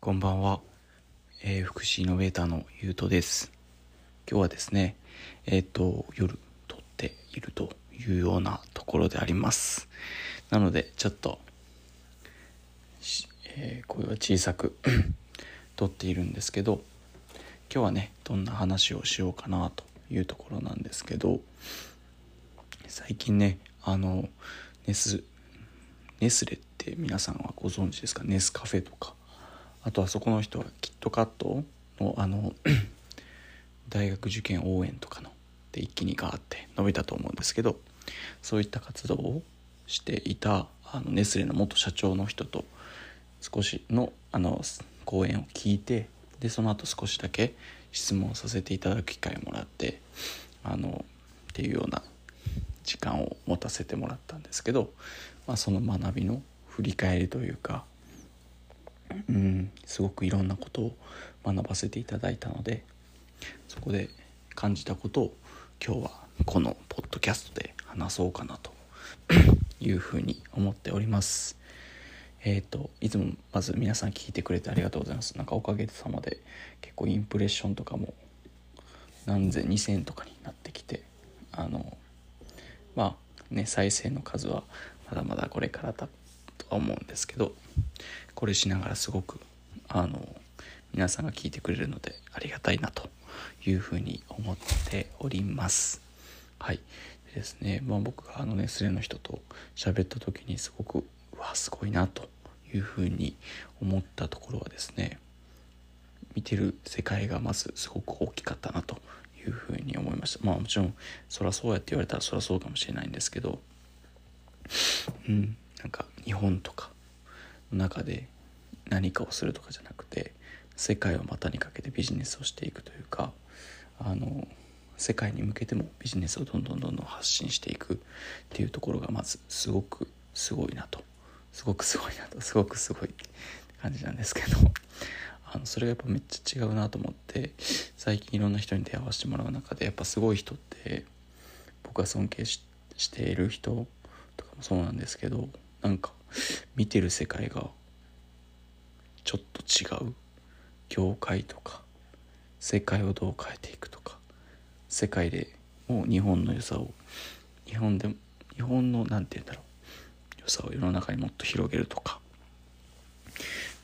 こんばんは、えー、福祉イノベーターのゆうとです。今日はですねえっ、ー、と夜撮っているというようなところであります。なのでちょっと、えー、声は小さく 撮っているんですけど今日はねどんな話をしようかなというところなんですけど最近ねあのネスネスレって皆さんはご存知ですか？ネスカフェとか。あとはそこの人はキットカットのあの 大学受験応援とかので一気にガーって伸びたと思うんですけどそういった活動をしていたあのネスレの元社長の人と少しのあの講演を聞いてでその後少しだけ質問させていただく機会をもらってあのっていうような時間を持たせてもらったんですけど、まあ、その学びの振り返りというかうんすごくいろんなことを学ばせていただいたのでそこで感じたことを今日はこのポッドキャストで話そうかなというふうに思っております。えっ、ー、といつもまず皆さん聞いてくれてありがとうございます。なんかおかげさまで結構インプレッションとかも何千2,000とかになってきてあのまあね再生の数はまだまだこれからだとは思うんですけどこれしながらすごくあの皆さんが聞いてくれるのでありがたいなというふうに思っております。はい。でですね、まあ、僕があのネスレの人と喋った時にすごくうわすごいなというふうに思ったところはですね見てる世界がまずすごく大きかったなというふうに思いましたまあもちろんそらそうやって言われたらそらそうかもしれないんですけどうんなんか日本とかの中で何かをするとかじゃなくて世界を股にかけてビジネスをしていくというかあの世界に向けてもビジネスをどんどんどんどん発信していくっていうところがまずすごくすごいなと。すごくすごいなと。すごくすごいって感じなんですけど。あのそれがやっぱめっちゃ違うなと思って最近いろんな人に出会わせてもらう中でやっぱすごい人って僕が尊敬している人とかもそうなんですけどなんか見てる世界がちょっと違う？業界とか？世界をどう変えていくとか？世界でもう日本の良さを日本で日本の何て言うんだろう？良さを世の中にもっと広げるとか？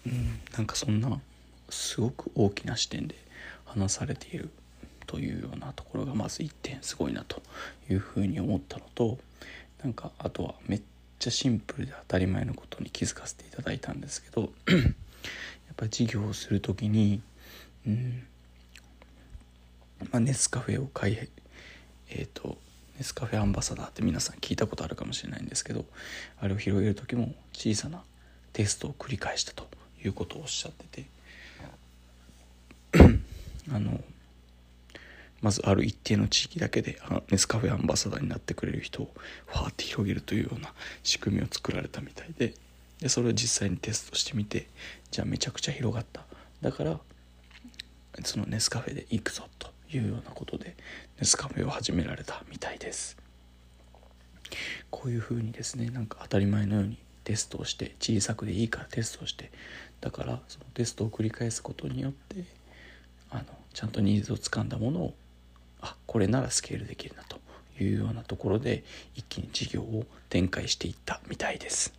うんなんかそんなすごく大きな視点で話されているというようなところがまず一点すごいなというふうに思ったのとなんかあとはめっっちゃシンプルで当たり前のことに気づかせていただいたんですけど やっぱり事業をする時に、うんまあ、ネスカフェを買いえっ、ー、とネスカフェアンバサダーって皆さん聞いたことあるかもしれないんですけどあれを広げる時も小さなテストを繰り返したということをおっしゃってて あのまずある一定の地域だけでネスカフェアンバサダーになってくれる人をファーって広げるというような仕組みを作られたみたいででそれを実際にテストしてみてじゃあめちゃくちゃ広がった。だからそのネスカフェで行くぞというようなことでネスカフェを始められたみたいです。こういうふうにですねなんか当たり前のようにテストをして小さくでいいからテストをしてだからそのテストを繰り返すことによってあのちゃんとニーズをつかんだものをこれならスケールできるなというようなところで一気に事業を展開していったみたいです。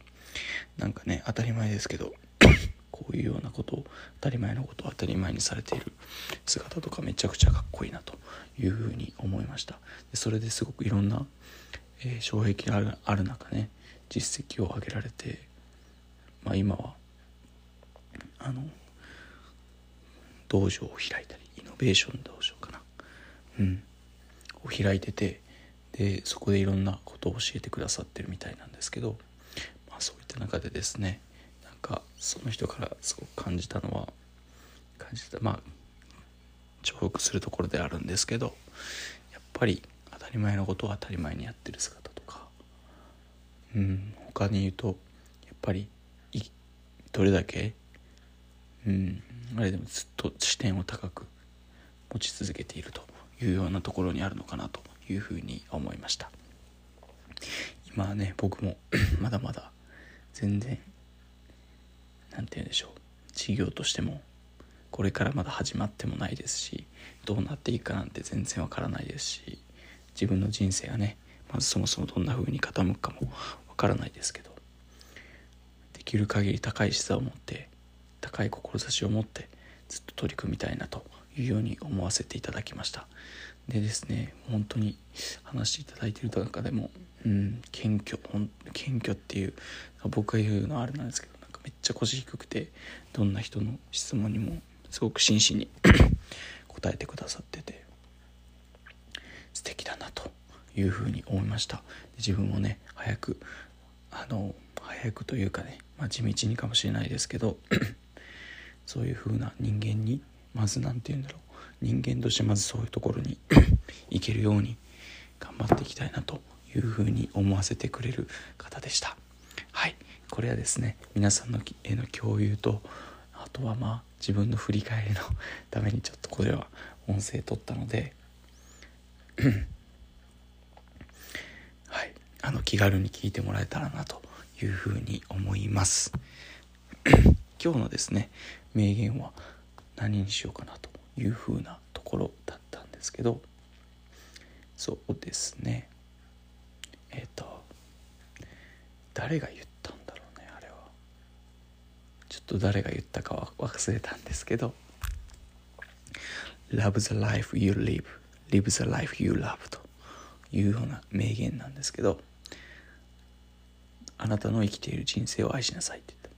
なんかね当たり前ですけど こういうようなことを当たり前のことを当たり前にされている姿とかめちゃくちゃかっこいいなというふうに思いました。でそれですごくいろんな、えー、障壁があるある中ね実績を上げられて、まあ、今はあの道場を開いたりイノベーション道場かな。うん、を開いててでそこでいろんなことを教えてくださってるみたいなんですけど、まあ、そういった中でですねなんかその人からすごく感じたのは感じたまあ重複するところであるんですけどやっぱり当たり前のことを当たり前にやってる姿とかうん他に言うとやっぱりどれだけうんあれでもずっと視点を高く持ち続けていると。いうようなところにあるのかなというふうに思いました。今はね僕も まだまだ全然何て言うんでしょう。事業としてもこれからまだ始まってもないですしどうなっていいかなんて全然わからないですし自分の人生がねまずそもそもどんな風に傾くかもわからないですけどできる限り高い視座を持って高い志を持ってずっと取り組みたいなというように思わせていただきました。でですね本当に話していただいている中でもうん謙虚謙虚っていう僕が言うのはあれなんですけどなんかめっちゃ腰低くてどんな人の質問にもすごく真摯に 答えてくださってて素敵だなというふうに思いました。自分もね早くあの早くというかね、まあ、地道にかもしれないですけど そういう風な人間にまず何て言うんだろう。人間としてまずそういうところに 行けるように頑張っていきたいなというふうに思わせてくれる方でした。はい。これはですね皆さんのへの共有とあとはまあ自分の振り返りのためにちょっとこれは音声取ったので。はい。あの気軽に聞いてもらえたらなというふうに思います。今日のですね名言は何にしようかなというふうなところだったんですけどそうですね。えっ、ー、と誰が言ったんだろうねあれは。ちょっと誰が言ったかは忘れたんですけど Love the life you live live the life you love というような名言なんですけどあなたの生きている人生を愛しなさいって言っ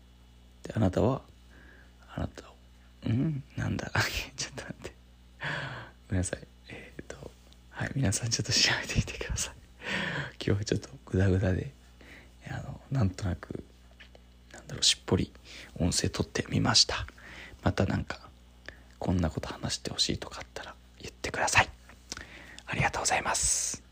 た。であなたはあなたうん？なんだ？ちょっと待って。ごめんなさい。えっ、ー、とはい皆さんちょっと調べてみてください。今日はちょっとグダグダであのなんとなくなんだろうしっぽり音声取ってみました。またなんかこんなこと話してほしいとかあったら言ってください。ありがとうございます。